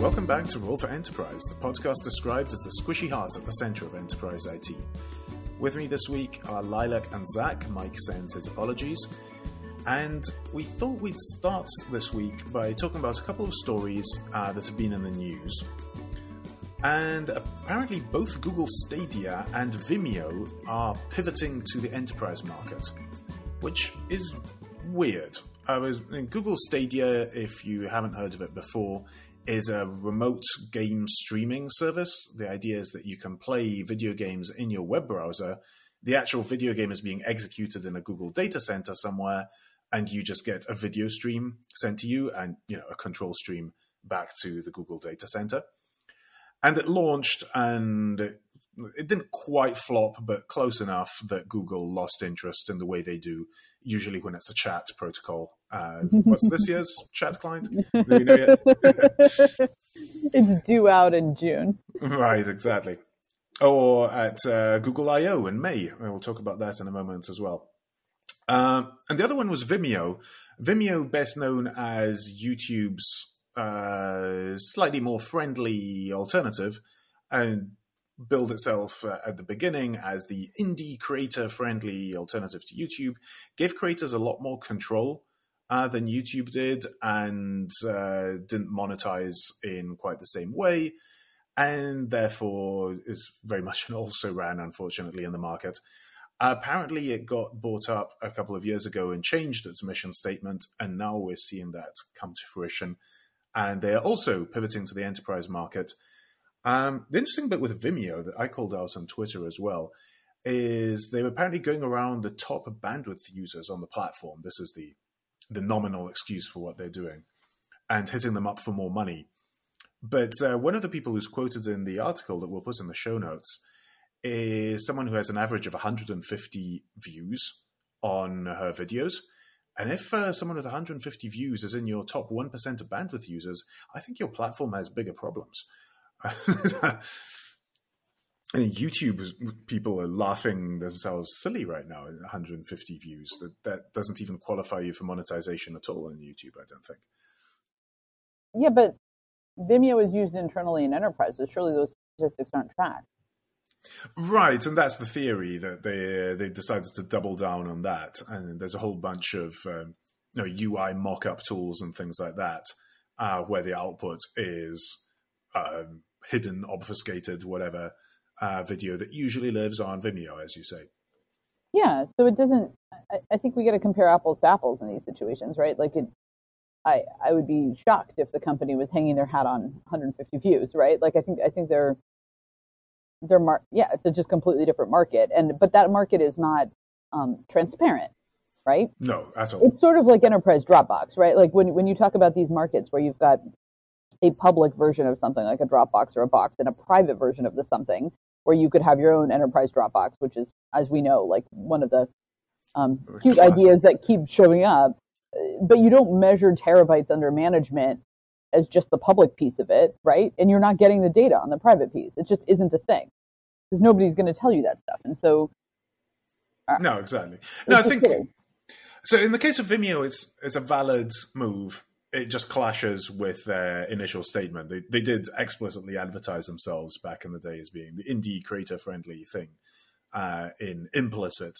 Welcome back to Roll for Enterprise, the podcast described as the squishy heart at the center of enterprise IT. With me this week are Lilac and Zach. Mike sends his apologies. And we thought we'd start this week by talking about a couple of stories uh, that have been in the news. And apparently, both Google Stadia and Vimeo are pivoting to the enterprise market, which is weird. I was in Google Stadia, if you haven't heard of it before, is a remote game streaming service. The idea is that you can play video games in your web browser. The actual video game is being executed in a Google data center somewhere, and you just get a video stream sent to you and you know a control stream back to the Google data center. And it launched and it, it didn't quite flop, but close enough that Google lost interest in the way they do usually when it's a chat protocol. Uh, what's this year's chat client? Do we know yet? it's due out in June. Right, exactly. Or at uh, Google I/O in May. We'll talk about that in a moment as well. Uh, and the other one was Vimeo. Vimeo, best known as YouTube's uh, slightly more friendly alternative, and build itself uh, at the beginning as the indie creator friendly alternative to YouTube, gave creators a lot more control uh, than YouTube did and uh, didn't monetize in quite the same way. And therefore is very much an also ran, unfortunately, in the market. apparently, it got bought up a couple of years ago and changed its mission statement, and now we're seeing that come to fruition. And they are also pivoting to the enterprise market um, the interesting bit with Vimeo that I called out on Twitter as well is they were apparently going around the top bandwidth users on the platform. This is the the nominal excuse for what they're doing, and hitting them up for more money. But uh, one of the people who's quoted in the article that we'll put in the show notes is someone who has an average of 150 views on her videos. And if uh, someone with 150 views is in your top 1% of bandwidth users, I think your platform has bigger problems. YouTube people are laughing themselves silly right now 150 views. That that doesn't even qualify you for monetization at all on YouTube. I don't think. Yeah, but Vimeo is used internally in enterprises. Surely those statistics aren't tracked. Right, and that's the theory that they they decided to double down on that. And there's a whole bunch of um, you know UI mock-up tools and things like that, uh, where the output is um, hidden, obfuscated, whatever uh, video that usually lives on Vimeo, as you say. Yeah, so it doesn't. I, I think we got to compare apples to apples in these situations, right? Like it. I I would be shocked if the company was hanging their hat on 150 views, right? Like I think I think they're they're mar- yeah, it's a just completely different market, and but that market is not um, transparent, right? No, at all. It's sort of like enterprise Dropbox, right? Like when when you talk about these markets where you've got a public version of something like a Dropbox or a box and a private version of the something where you could have your own enterprise Dropbox, which is, as we know, like one of the um, cute Classic. ideas that keep showing up. But you don't measure terabytes under management as just the public piece of it, right? And you're not getting the data on the private piece. It just isn't a thing because nobody's going to tell you that stuff. And so, uh, no, exactly. No, I think kidding. so. In the case of Vimeo, it's it's a valid move it just clashes with their initial statement. They they did explicitly advertise themselves back in the day as being the indie creator friendly thing, uh, in implicit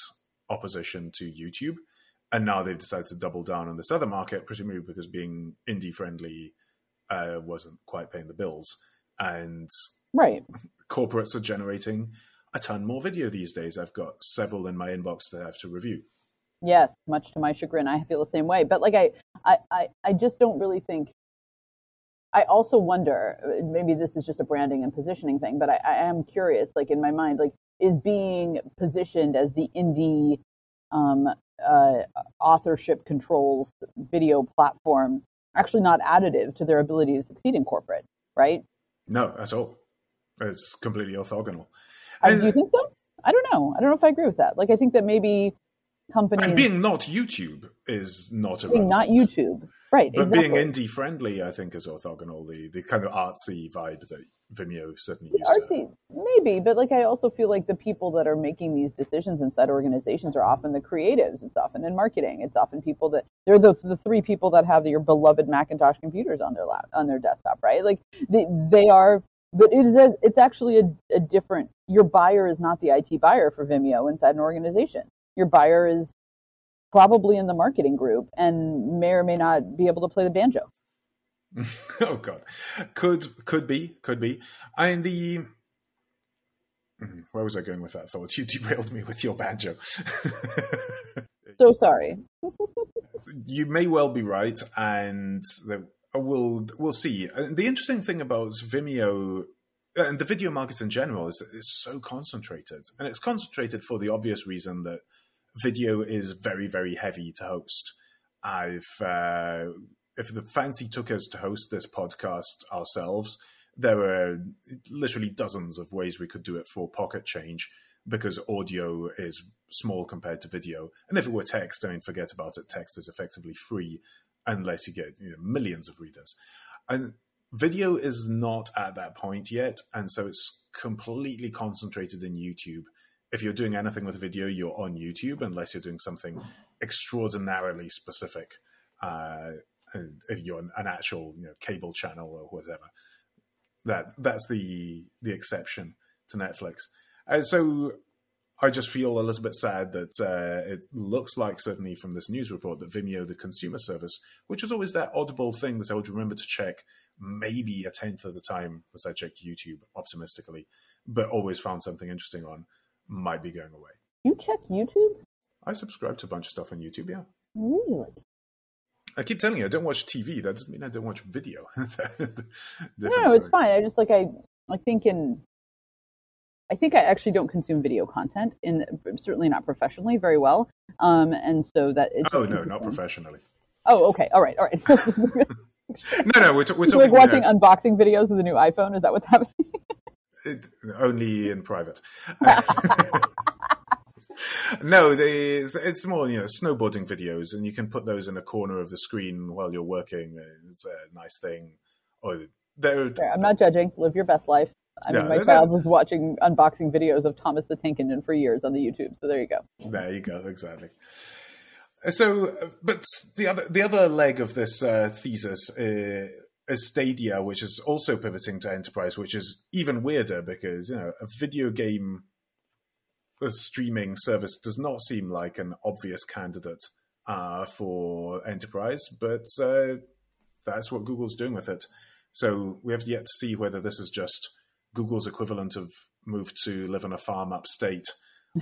opposition to YouTube, and now they've decided to double down on this other market, presumably because being indie friendly uh, wasn't quite paying the bills, and right corporates are generating a ton more video these days. I've got several in my inbox that I have to review. Yes, much to my chagrin, I feel the same way. But like I, I, I, I just don't really think. I also wonder, maybe this is just a branding and positioning thing, but I, I am curious, like in my mind, like is being positioned as the indie um, uh, authorship controls video platform actually not additive to their ability to succeed in corporate, right? No, at all. It's completely orthogonal. Uh, do you think so? I don't know. I don't know if I agree with that. Like, I think that maybe companies. And being not YouTube is not a being not YouTube. Right. But exactly. being indie friendly, I think, is orthogonal. The the kind of artsy vibe that Vimeo certainly used to. artsy, maybe, but like I also feel like the people that are making these decisions inside organizations are often the creatives. It's often in marketing. It's often people that they're the the three people that have your beloved Macintosh computers on their lap on their desktop, right? Like they they are. But it is a, it's actually a, a different. Your buyer is not the IT buyer for Vimeo inside an organization. Your buyer is probably in the marketing group and may or may not be able to play the banjo. oh god, could could be, could be. And the Mhm. where was I going with that thought? You derailed me with your banjo. So sorry. you may well be right, and the, uh, we'll we'll see. Uh, the interesting thing about Vimeo uh, and the video market in general is that it's so concentrated, and it's concentrated for the obvious reason that video is very very heavy to host. I've uh, if the fancy took us to host this podcast ourselves, there were literally dozens of ways we could do it for pocket change because audio is small compared to video. And if it were text, I mean, forget about it. Text is effectively free unless you get you know, millions of readers. And video is not at that point yet. And so it's completely concentrated in YouTube. If you're doing anything with video, you're on YouTube, unless you're doing something extraordinarily specific. Uh, if you're an, actual you know, cable channel or whatever, that that's the the exception to Netflix. Uh, so I just feel a little bit sad that uh, it looks like, certainly from this news report, that Vimeo, the consumer service, which was always that audible thing that I would remember to check maybe a tenth of the time as I checked YouTube optimistically, but always found something interesting on, might be going away. You check YouTube? I subscribe to a bunch of stuff on YouTube, yeah. Really? I keep telling you, I don't watch TV. That doesn't mean I don't watch video. no, no, it's fine. I just like I I think in I think I actually don't consume video content in certainly not professionally very well. Um, and so that is Oh no, not professionally. Oh, okay. All right. All right. no, no, we're, t- we're talking like watching uh, unboxing videos of the new iPhone. Is that what's happening? it, only in private. no, they, it's, more you know snowboarding videos, and you can put those in a corner of the screen while you're working. It's a nice thing. Or they're, Fair. I'm not judging. Live your best life. I mean, my child was watching unboxing videos of Thomas the Tank Engine for years on the YouTube. So there you go. There you go, exactly. So, but the other the other leg of this uh, thesis uh, is Stadia, which is also pivoting to enterprise, which is even weirder because you know a video game streaming service does not seem like an obvious candidate uh, for enterprise, but uh, that's what Google's doing with it. So we have yet to see whether this is just Google's equivalent of move to live on a farm upstate,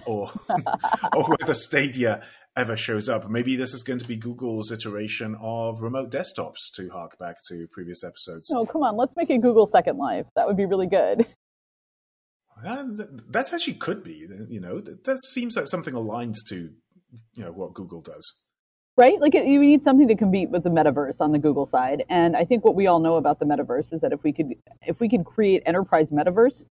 or or whether Stadia ever shows up. Maybe this is going to be Google's iteration of remote desktops to hark back to previous episodes. Oh, come on. Let's make it Google Second Life. That would be really good. Uh, th- that actually could be. You know, that, that seems like something aligned to you know what Google does. right? Like it, you need something to compete with the metaverse on the Google side. And I think what we all know about the metaverse is that if we could if we could create enterprise metaverse,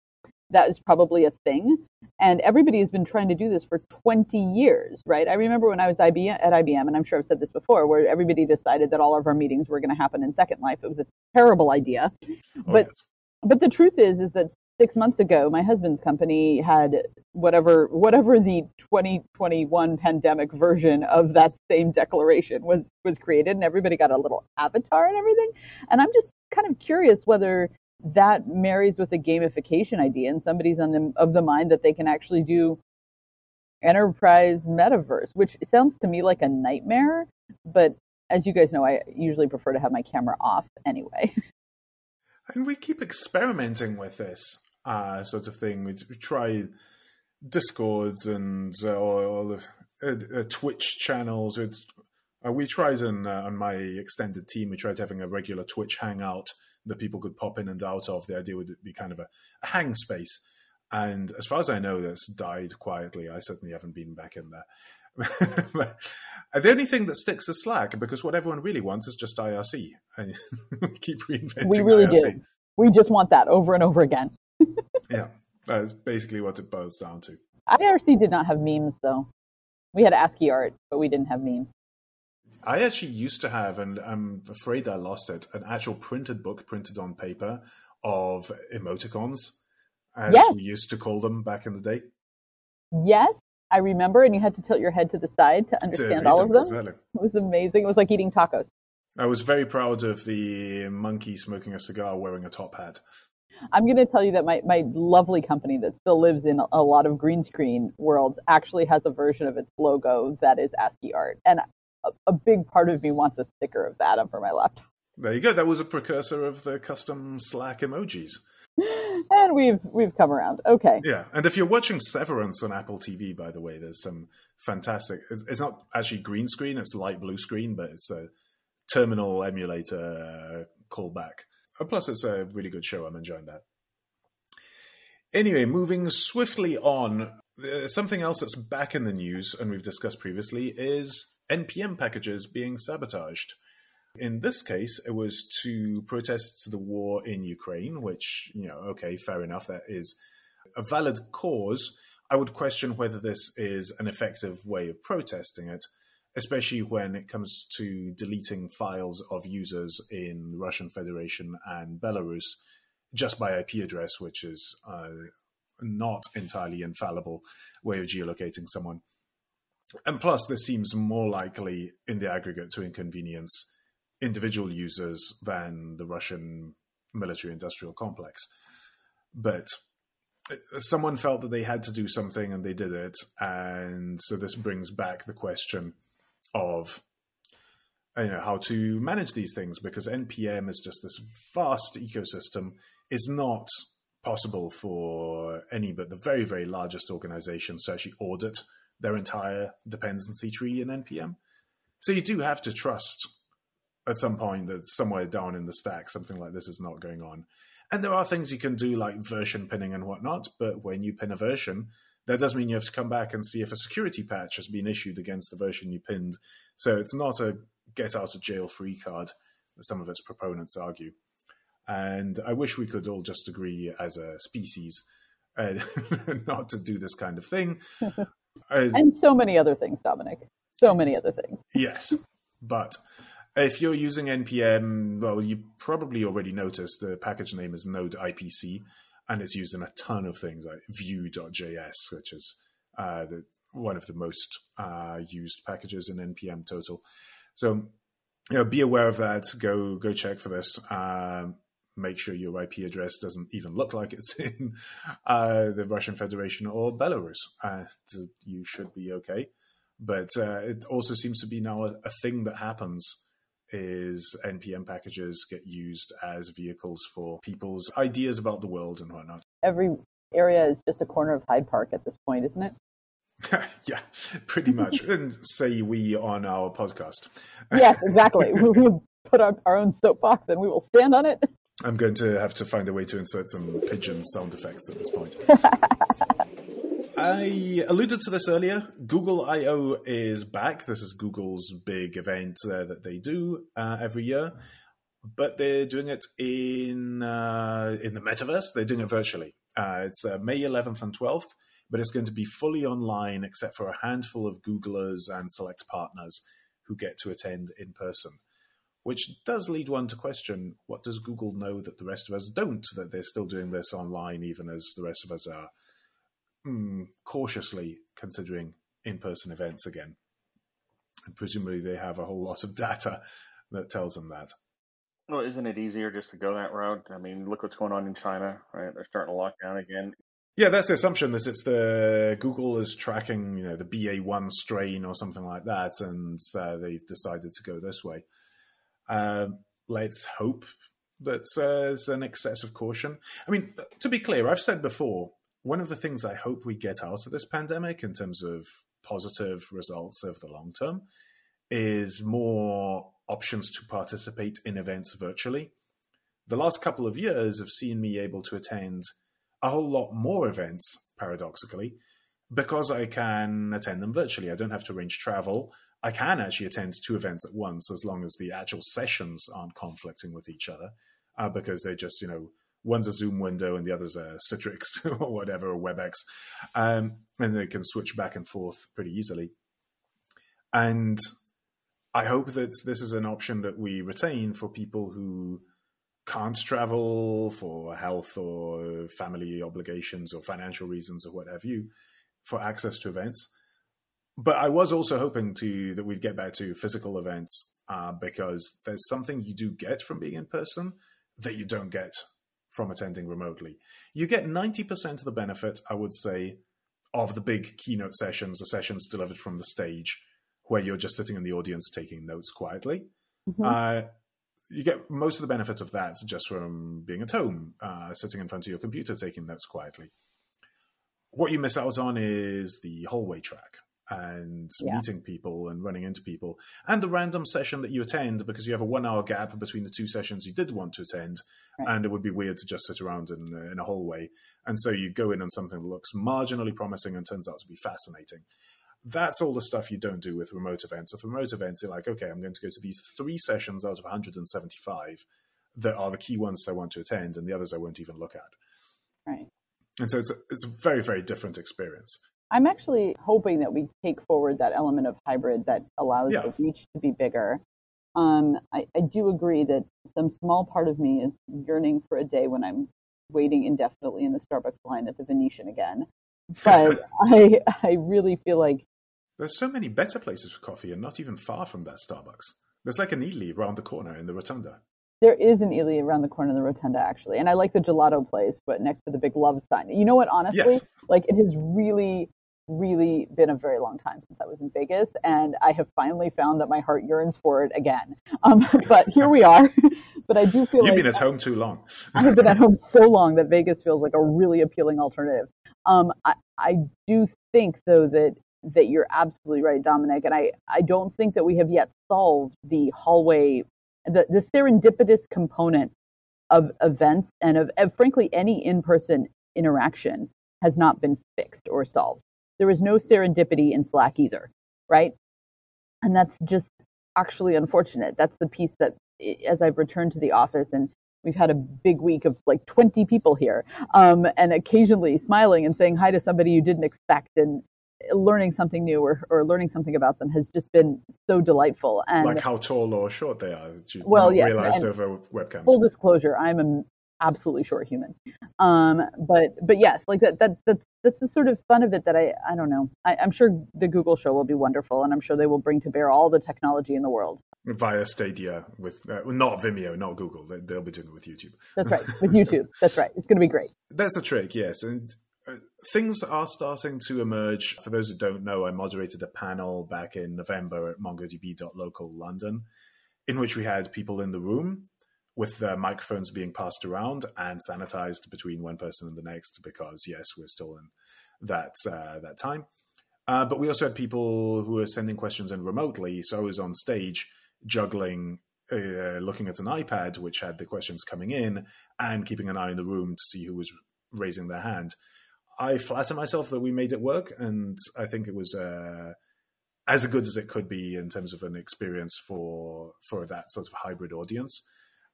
that is probably a thing. And everybody has been trying to do this for 20 years, right? I remember when I was IBM, at IBM, and I'm sure I've said this before, where everybody decided that all of our meetings were going to happen in Second Life. It was a terrible idea. Oh, But- yes. But the truth is, is that six months ago, my husband's company had whatever whatever the 2021 pandemic version of that same declaration was was created, and everybody got a little avatar and everything. And I'm just kind of curious whether that marries with a gamification idea, and somebody's on the of the mind that they can actually do enterprise metaverse, which sounds to me like a nightmare. But as you guys know, I usually prefer to have my camera off anyway. And we keep experimenting with this uh, sort of thing. We, try Discords and uh, all, all the uh, uh, Twitch channels. It's, uh, we tried on, uh, on my extended team, we tried having a regular Twitch hangout that people could pop in and out of. The idea would be kind of a, a hang space. And as far as I know, that's died quietly. I certainly haven't been back in there. But the only thing that sticks is Slack because what everyone really wants is just IRC. And we keep reinventing we really IRC. do. We just want that over and over again. Yeah, that's basically what it boils down to. IRC did not have memes though. We had ASCII art, but we didn't have memes. I actually used to have, and I'm afraid I lost it, an actual printed book printed on paper of emoticons, as Yes. we used to call them back in the day. Yes, I remember, and you had to tilt your head to the side to To understand read all of them. exactly. It was amazing. It was like eating tacos. I was very proud of the monkey smoking a cigar wearing a top hat. I'm going to tell you that my, my lovely company that still lives in a lot of green screen worlds actually has a version of its logo that is ASCII art. And a, a big part of me wants a sticker of that for my laptop. There you go. That was a precursor of the custom Slack emojis. And we've we've come around. Okay. Yeah, and if you're watching Severance on Apple TV, by the way, there's some fantastic. It's, it's not actually green screen; it's light blue screen, but it's a terminal emulator uh, callback. Uh, Plus, it's a really good show. I'm enjoying that. Anyway, moving swiftly on, uh, something else that's back in the news, and we've discussed previously, is NPM packages being sabotaged. In this case, it was to protest the war in Ukraine, which, you know, okay, fair enough, that is a valid cause. I would question whether this is an effective way of protesting it, especially when it comes to deleting files of users in the Russian Federation and Belarus just by IP address, which is uh, not entirely infallible way of geolocating someone. And plus, this seems more likely in the aggregate to inconvenience individual users than the Russian military industrial complex. But uh, someone felt that they had to do something and they did it. And so this brings back the question of you know how to manage these things because npm is just this vast ecosystem it's not possible for any but the very very largest organizations to actually audit their entire dependency tree in npm so you do have to trust at some point that somewhere down in the stack something like this is not going on. And there are things you can do like version pinning and whatnot but when you pin a version that does mean you have to come back and see if a security patch has been issued against the version you pinned. So it's not a get out of jail free card that some of its proponents argue. And i wish we could all just agree as a species uh, not to do this kind of thing And so many other things, Dominic. So many other things. Yes, but if you're using npm, well, you probably already noticed the package name is Node IPC, and it's used in a ton of things like Vue.js, which is uh, the, one of the most uh, used packages in npm total. So, you know, be aware of that. Go go check for this. Um, make sure your IP address doesn't even look like it's in uh, the Russian Federation or Belarus. Uh, you should be okay. But uh, it also seems to be now a, a, thing that happens is NPM packages get used as vehicles for people's ideas about the world and whatnot. Every area is just a corner of Hyde Park at this point, isn't it? yeah, pretty much. and say we on our podcast. yes, exactly. we will put our, our own soapbox and we will stand on it. I'm going to have to find a way to insert some pigeon sound effects at this point. I alluded to this earlier. Google I/O is back. This is Google's big event uh, that they do uh, every year, but they're doing it in uh, in the metaverse. They're doing it virtually. Uh, it's May 11th and 12th, but it's going to be fully online, except for a handful of Googlers and select partners who get to attend in person which does lead one to question what does Google know that the rest of us don't, that they're still doing this online, even as the rest of us are mm, cautiously considering in person events again. And presumably they have a whole lot of data that tells them that. Well, isn't it easier just to go that route? I mean, look what's going on in China, right? They're starting to lock down again. Yeah, that's the assumption that it's the Google is tracking, you know, the BA1 strain or something like that, and uh, they've decided to go this way. Uh, let's hope that uh, there's an excess of caution. I mean, to be clear, I've said before, one of the things I hope we get out of this pandemic in terms of positive results over the long term is more options to participate in events virtually. The last couple of years have seen me able to attend a whole lot more events, paradoxically, because I can attend them virtually. I don't have to arrange travel. I can actually attend two events at once as long as the actual sessions aren't conflicting with each other, uh, because they're just, you know, one's a Zoom window and the other's a Citrix or whatever, or WebEx. Um, and they can switch back and forth pretty easily. And I hope that this is an option that we retain for people who can't travel for health or family obligations or financial reasons or what have you for access to events. But I was also hoping to that we'd get back to physical events uh, because there's something you do get from being in person that you don't get from attending remotely. You get 90% of the benefit, I would say, of the big keynote sessions, the sessions delivered from the stage, where you're just sitting in the audience taking notes quietly. Mm-hmm. Uh, you get most of the benefits of that just from being at home, uh, sitting in front of your computer taking notes quietly. What you miss out on is the hallway track and yeah. meeting people and running into people and the random session that you attend because you have a one hour gap between the two sessions you did want to attend right. and it would be weird to just sit around in, uh, in a hallway and so you go in on something that looks marginally promising and turns out to be fascinating that's all the stuff you don't do with remote events. With remote events, you're like, okay, I'm going to go to these three sessions out of 175 that are the key ones I want to attend, and the others I won't even look at. Right. And so it's a, it's a very, very different experience. I'm actually hoping that we take forward that element of hybrid that allows yeah. the reach to be bigger. Um, I, I do agree that some small part of me is yearning for a day when I'm waiting indefinitely in the Starbucks line at the Venetian again. But I I really feel like there's so many better places for coffee and not even far from that Starbucks. There's like an Illy around the corner in the Rotunda. There is an Illy around the corner in the Rotunda, actually. And I like the gelato place, but next to the big love sign. You know what, honestly? Yes. Like, it has really, really been a very long time since I was in Vegas. And I have finally found that my heart yearns for it again. Um, but here we are. but I do feel You've like. been at home too long. I have been at home so long that Vegas feels like a really appealing alternative. Um, I, I do think, though, that that you're absolutely right, Dominic. And I, I don't think that we have yet solved the hallway, the, the serendipitous component of events and of, of frankly, any in person interaction has not been fixed or solved. There is no serendipity in Slack either, right? And that's just actually unfortunate. That's the piece that, as I've returned to the office and we've had a big week of like 20 people here um, and occasionally smiling and saying hi to somebody you didn't expect and learning something new or, or learning something about them has just been so delightful. And like how tall or short they are. you well, yeah, realized over webcams. Full disclosure, I'm an absolutely short human. Um, but but yes, like that that that's that's the sort of fun of it that I I don't know. I, I'm sure the Google show will be wonderful, and I'm sure they will bring to bear all the technology in the world via Stadia with uh, not Vimeo, not Google. They'll be doing it with YouTube. That's right, with YouTube. That's right. It's going to be great. That's the trick, yes. And things are starting to emerge. For those who don't know, I moderated a panel back in November at MongoDB.local London, in which we had people in the room with their microphones being passed around and sanitized between one person and the next, because yes, we're still in that uh, that time. Uh, but we also had people who were sending questions in remotely. So I was on stage juggling, uh, looking at an iPad which had the questions coming in, and keeping an eye in the room to see who was raising their hand. I flatter myself that we made it work, and I think it was uh, as good as it could be in terms of an experience for for that sort of hybrid audience.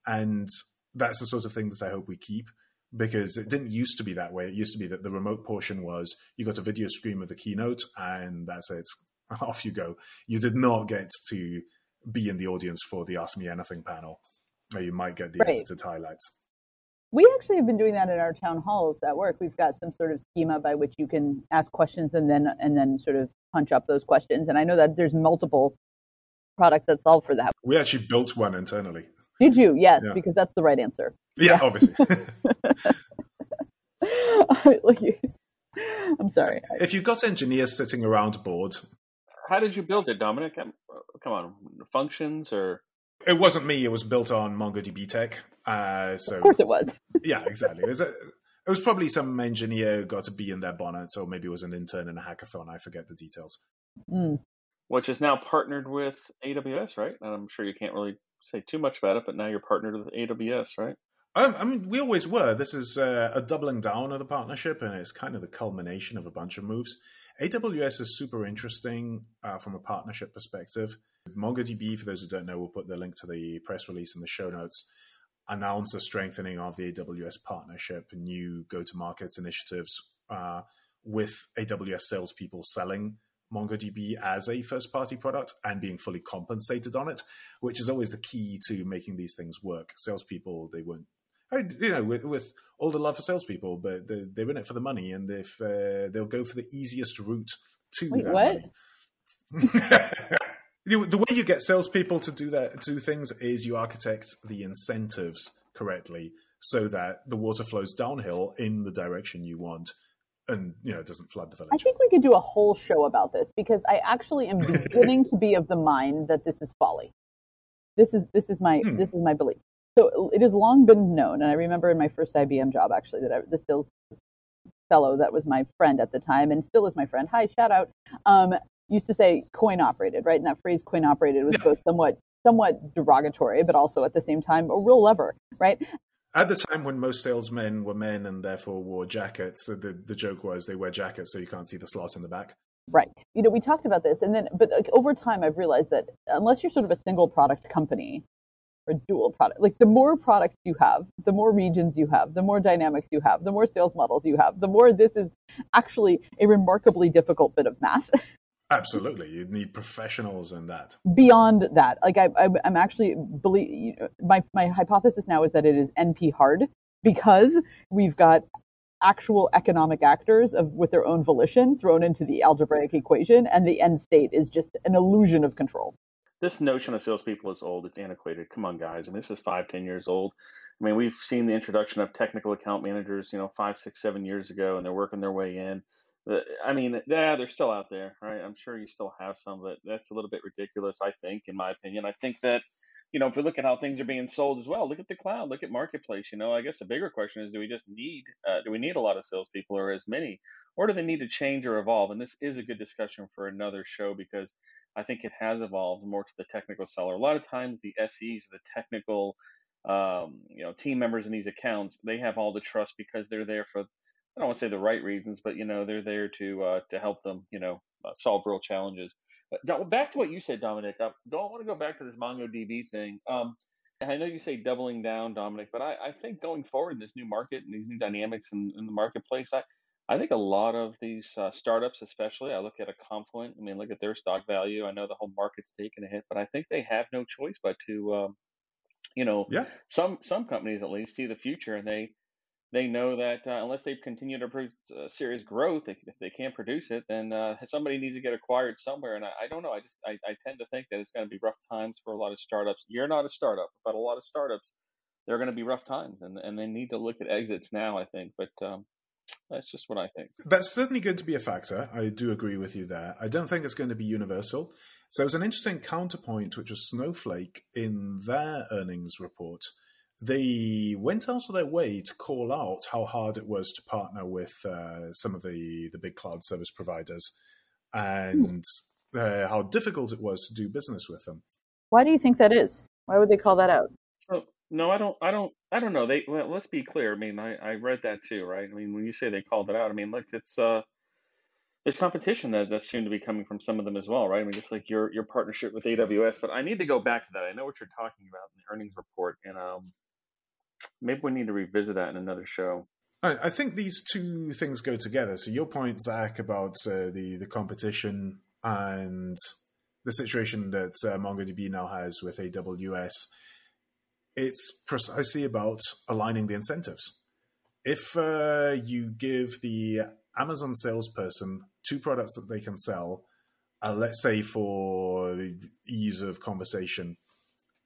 And that's the sort of thing that I hope we keep because it didn't used to be that way. It used to be that the remote portion was you got a video stream of the keynote, and that's it. Off you go. You did not get to be in the audience for the Ask Me Anything panel. Or you might get the right. edited highlights. We actually have been doing that in our town halls at work. We've got some sort of schema by which you can ask questions and then and then sort of punch up those questions. And I know that there's multiple products that solve for that. We actually built one internally. Did you? Yes, yeah. because that's the right answer. Yeah, yeah. obviously. I'm sorry. If you've got engineers sitting around bored, how did you build it, Dominic? Um, come on, functions or? It wasn't me. It was built on MongoDB Tech. Uh, so of course it was. yeah, exactly. It was, a, it was probably some engineer got to be in their bonnet, or maybe it was an intern in a hackathon. I forget the details. Mm. Which is now partnered with AWS, right? And I'm sure you can't really say too much about it, but now you're partnered with AWS, right? I mean, we always were. This is uh, a doubling down of the partnership, and it's kind of the culmination of a bunch of moves. AWS is super interesting uh, from a partnership perspective. MongoDB, for those who don't know, we'll put the link to the press release in the show notes announced a strengthening of the AWS partnership, new go to market initiatives uh, with AWS salespeople selling MongoDB as a first party product and being fully compensated on it, which is always the key to making these things work. Salespeople, they won't. I, you know, with, with all the love for salespeople, but they're, they're in it for the money, and if uh, they'll go for the easiest route to Wait, that what? You- the way you get salespeople to do that do things is you architect the incentives correctly so that the water flows downhill in the direction you want and you know it doesn't flood the village. I think we could do a whole show about this because I actually am beginning to be of the mind that this is folly. This is this is my Hmm. this is my belief. So it has long been known, and I remember in my first IBM job actually that I, the sales fellow that was my friend at the time and still is my friend. Hi, shout out. Um, used to say coin operated, right? And that phrase coin operated was Yeah. both somewhat somewhat derogatory, but also at the same time a real lever, right? at the time when most salesmen were men and therefore wore jackets so the, the joke was they wear jackets so you can't see the slot in the back Right. You know, we talked about this, and then, but like, over time, I've realized that unless you're sort of a single product company or dual product, like the more products you have, the more regions you have, the more dynamics you have, the more sales models you have, the more this is actually a remarkably difficult bit of math. absolutely you need professionals in that Beyond that, like I, I, I'm actually believe you know, my my hypothesis now is that it is NP hard because we've got actual economic actors of with their own volition thrown into the algebraic equation, and the end state is just an illusion of control. This notion of salespeople is old. It's antiquated. Come on, guys. I mean, this is five, ten years old. I mean, we've seen the introduction of technical account managers, you know, five, six, seven years ago, and they're working their way in. I mean, yeah, they're still out there, right? I'm sure you still have some, but that's a little bit ridiculous, I think, in my opinion. I think that, you know, if we look at how things are being sold as well, look at the cloud, look at marketplace. You know, I guess the bigger question is, do we just need, uh, do we need a lot of salespeople or as many, or do they need to change or evolve? And this is a good discussion for another show because I think it has evolved more to the technical seller. A lot of times, the SEs, the technical, um, you know, team members in these accounts, they have all the trust because they're there for, I don't want to say the right reasons, but you know, they're there to uh, to help them, you know, uh, solve real challenges. But back to what you said, Dominic. I don't want to go back to this MongoDB thing. Um, I know you say doubling down, Dominic, but I, I think going forward in this new market and these new dynamics in, in the marketplace, I, I think a lot of these uh, startups, especially, I look at a Confluent. I mean, look at their stock value. I know the whole market's taken a hit, but I think they have no choice but to, um, you know, yeah some some companies at least see the future and they they know that uh, unless they continue to produce uh, serious growth, if, if they can't produce it, then uh, somebody needs to get acquired somewhere. And I, I don't know. I just I, I tend to think that it's going to be rough times for a lot of startups. You're not a startup, but a lot of startups, they're going to be rough times, and and they need to look at exits now. I think, but um, that's just what I think. That's certainly going to be a factor. I do agree with you there. I don't think it's going to be universal. So it's an interesting counterpoint, which was Snowflake in their earnings report. They went out of their way to call out how hard it was to partner with uh, some of the, the big cloud service providers and uh, how difficult it was to do business with them. Why do you think that is? Why would they call that out? So no, I don't, I don't, I don't know. They well, let's be clear. I mean, I, I read that too, right? I mean, when you say they called it out, I mean, look, it's uh, there's competition that that's soon to be coming from some of them as well, right? I mean, just like your your partnership with AWS. But I need to go back to that. I know what you're talking about in the earnings report, and um, maybe we need to revisit that in another show. I think these two things go together. So your point, Zach, about uh, the the competition and the situation that uh, MongoDB now has with AWS, it's precisely about aligning the incentives. If uh, you give the Amazon salesperson two products that they can sell, uh, let's say for ease of conversation,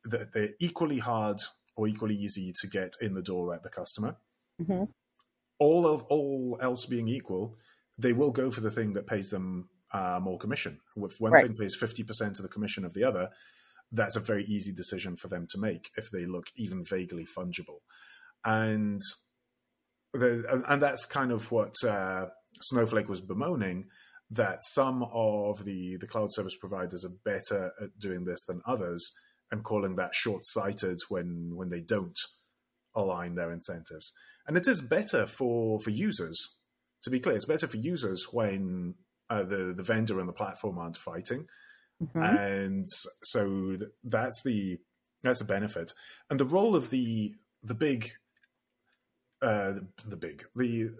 that they're equally hard or equally easy to get in the door at the customer hmm all of all else being equal, they will go for the thing that pays them uh, more commission. If one Right. thing pays fifty percent of the commission of the other, that's a very easy decision for them to make if they look even vaguely fungible, and the, and- that's kind of what uh, Snowflake was bemoaning that some of the the cloud service providers are better at doing this than others, and calling that short sighted when when they don't align their incentives. And it is better for for users. To be clear, it's better for users when uh, the the vendor and the platform aren't fighting, hmm and so that's the that's a benefit. And the role of the the big, uh, the, the big the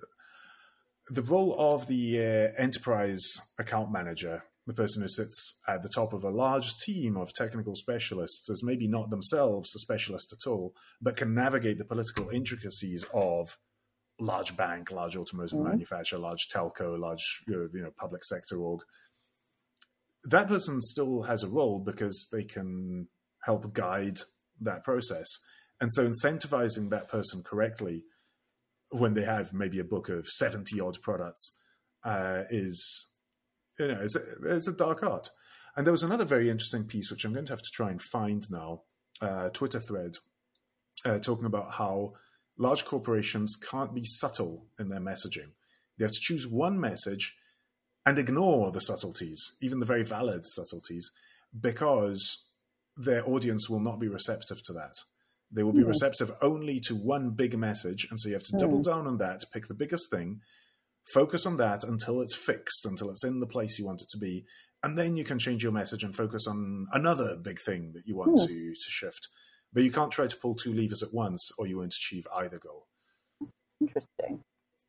the role of the uh, enterprise account manager the person who sits at the top of a large team of technical specialists is maybe not themselves a specialist at all, but can navigate the political intricacies of large bank, large automotive mm-hmm. manufacturer, large telco, large you know public sector org. That person still has a role because they can help guide that process. And so incentivizing that person correctly when they have maybe a book of 70 odd products uh, is you know, it's a, it's a dark art. And there was another very interesting piece, which I'm going to have to try and find now, uh, Twitter thread, uh, talking about how large corporations can't be subtle in their messaging. They have to choose one message and ignore the subtleties, even the very valid subtleties, because their audience will not be receptive to that. They will be mm. receptive only to one big message. And so you have to double down on that, pick the biggest thing, Focus on that until it's fixed, until it's in the place you want it to be, and then you can change your message and focus on another big thing that you want hmm. to to shift. But you can't try to pull two levers at once, or you won't achieve either goal. Interesting.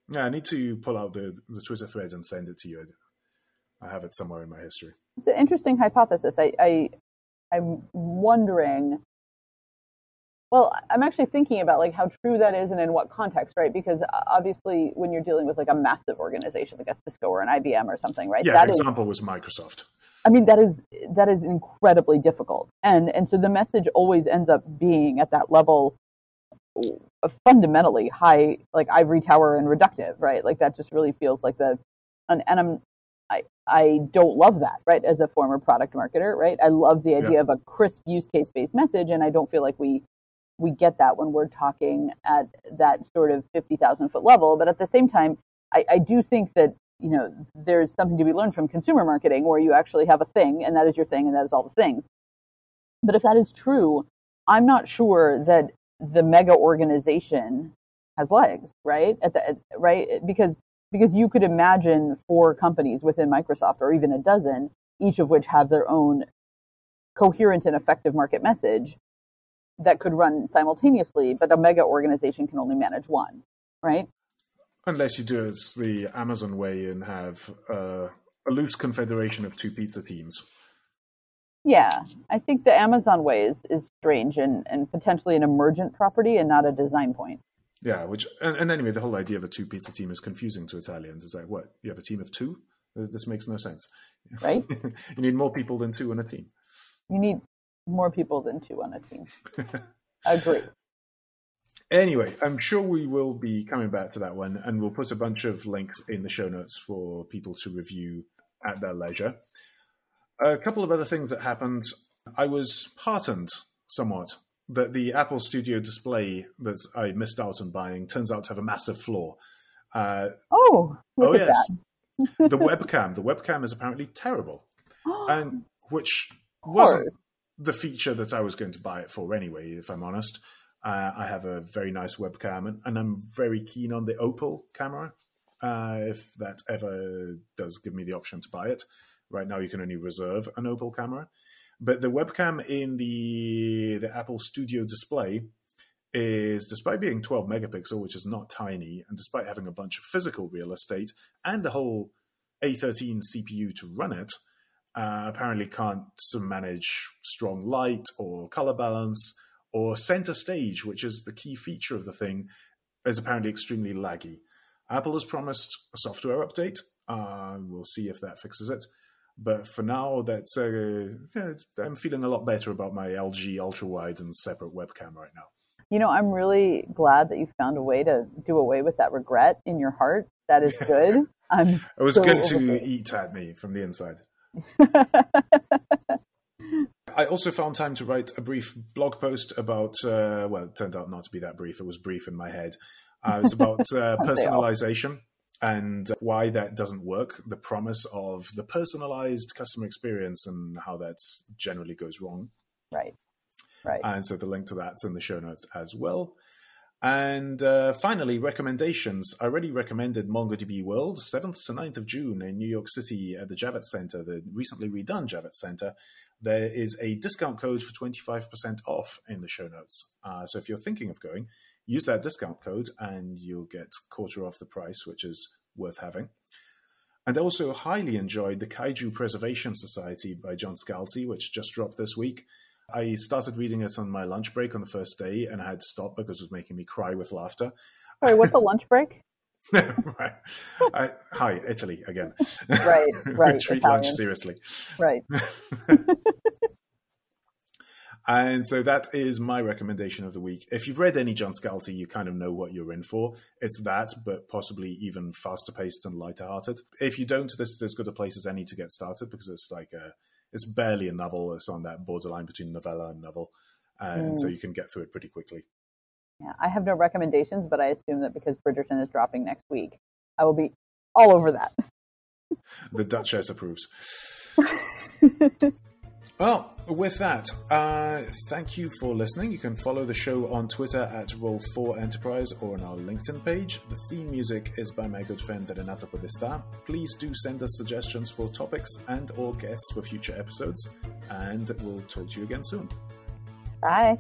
Yeah, I need to pull out the the Twitter thread and send it to you. I have it somewhere in my history. It's an interesting hypothesis. I, I I'm wondering well, I'm actually thinking about like how true that is and in what context, right? Because uh, obviously, when you're dealing with like a massive organization like a Cisco or an IBM or something, right? Yeah, that the example is, was Microsoft. I mean, that is that is incredibly difficult, and and so the message always ends up being at that level fundamentally high, like ivory tower and reductive, right? Like that just really feels like the, and, and I'm I, I don't love that, right? As a former product marketer, right? I love the idea yeah. of a crisp use case based message, and I don't feel like we we get that when we're talking at that sort of 50,000 foot level. But at the same time, I, I do think that you know there's something to be learned from consumer marketing where you actually have a thing and that is your thing and that is all the things. But if that is true, I'm not sure that the mega organization has legs, right? At the right because because you could imagine four companies within Microsoft or even a dozen, each of which have their own coherent and effective market message that could run simultaneously, but a mega organization can only manage one, right? Unless you do it the Amazon way and have uh, a loose confederation of two pizza teams. Yeah, I think the Amazon way is, is strange and, and potentially an emergent property and not a design point. Yeah, which and, and anyway, the whole idea of a two pizza team is confusing to Italians. It's like, what? You have a team of two? This makes no sense. Right? you need more people than two on a team. You need more people than two on a team. I agree. Anyway, I'm sure we will be coming back to that one, and we'll put a bunch of links in the show notes for people to review at their leisure. A couple of other things that happened. I was heartened somewhat that the Apple Studio display that I missed out on buying turns out to have a massive flaw. Uh, oh, oh yes, the webcam. The webcam is apparently terrible, and which wasn't the feature that I was going to buy it for anyway, if I'm honest. Uh, I have a very nice webcam, and, and I'm very keen on the Opal camera. Uh, if that ever does give me the option to buy it, right now you can only reserve an Opal camera. But the webcam in the the Apple Studio display is, despite being 12 megapixel, which is not tiny, and despite having a bunch of physical real estate and a whole A13 CPU to run it, uh, apparently can't manage strong light or color balance or center stage, which is the key feature of the thing, is apparently extremely laggy. Apple has promised a software update. Uh, we'll see if that fixes it. But for now, that's uh, yeah, I'm feeling a lot better about my LG ultra wide and separate webcam right now. You know, I'm really glad that you found a way to do away with that regret in your heart. That is good. I'm it was so good to eat at me from the inside. I also found time to write a brief blog post about, uh, well, it turned out not to be that brief. It was brief in my head. Uh, it's about uh, personalization and why that doesn't work, the promise of the personalized customer experience and how that generally goes wrong. Right. Right. And so the link to that's in the show notes as well. And uh, finally, recommendations. I already recommended MongoDB World, 7th to 9th of June in New York City at the Javits Center, the recently redone Javits Center. There is a discount code for 25% off in the show notes. Uh, so if you're thinking of going, use that discount code and you'll get quarter off the price, which is worth having. And I also highly enjoyed the Kaiju Preservation Society by John Scalzi, which just dropped this week. I started reading it on my lunch break on the first day and I had to stop because it was making me cry with laughter. Sorry, what's a lunch break? right. I, hi, Italy again. Right, right. we Treat Italian. lunch seriously. Right. And so that is my recommendation of the week. If you've read any John Scalzi, you kind of know what you're in for. It's that, but possibly even faster paced and lighter hearted. If you don't, this is as good a place as any to get started because it's like a, it's barely a novel. It's on that borderline between novella and novel. And Mm. so you can get through it pretty quickly. Yeah, I have no recommendations, but I assume that because Bridgerton is dropping next week, I will be all over that. The Duchess approves. Well, with that, uh, thank you for listening. You can follow the show on Twitter at Roll4Enterprise or on our LinkedIn page. The theme music is by my good friend Renato Podesta. Please do send us suggestions for topics and or guests for future episodes, and we'll talk to you again soon. Bye.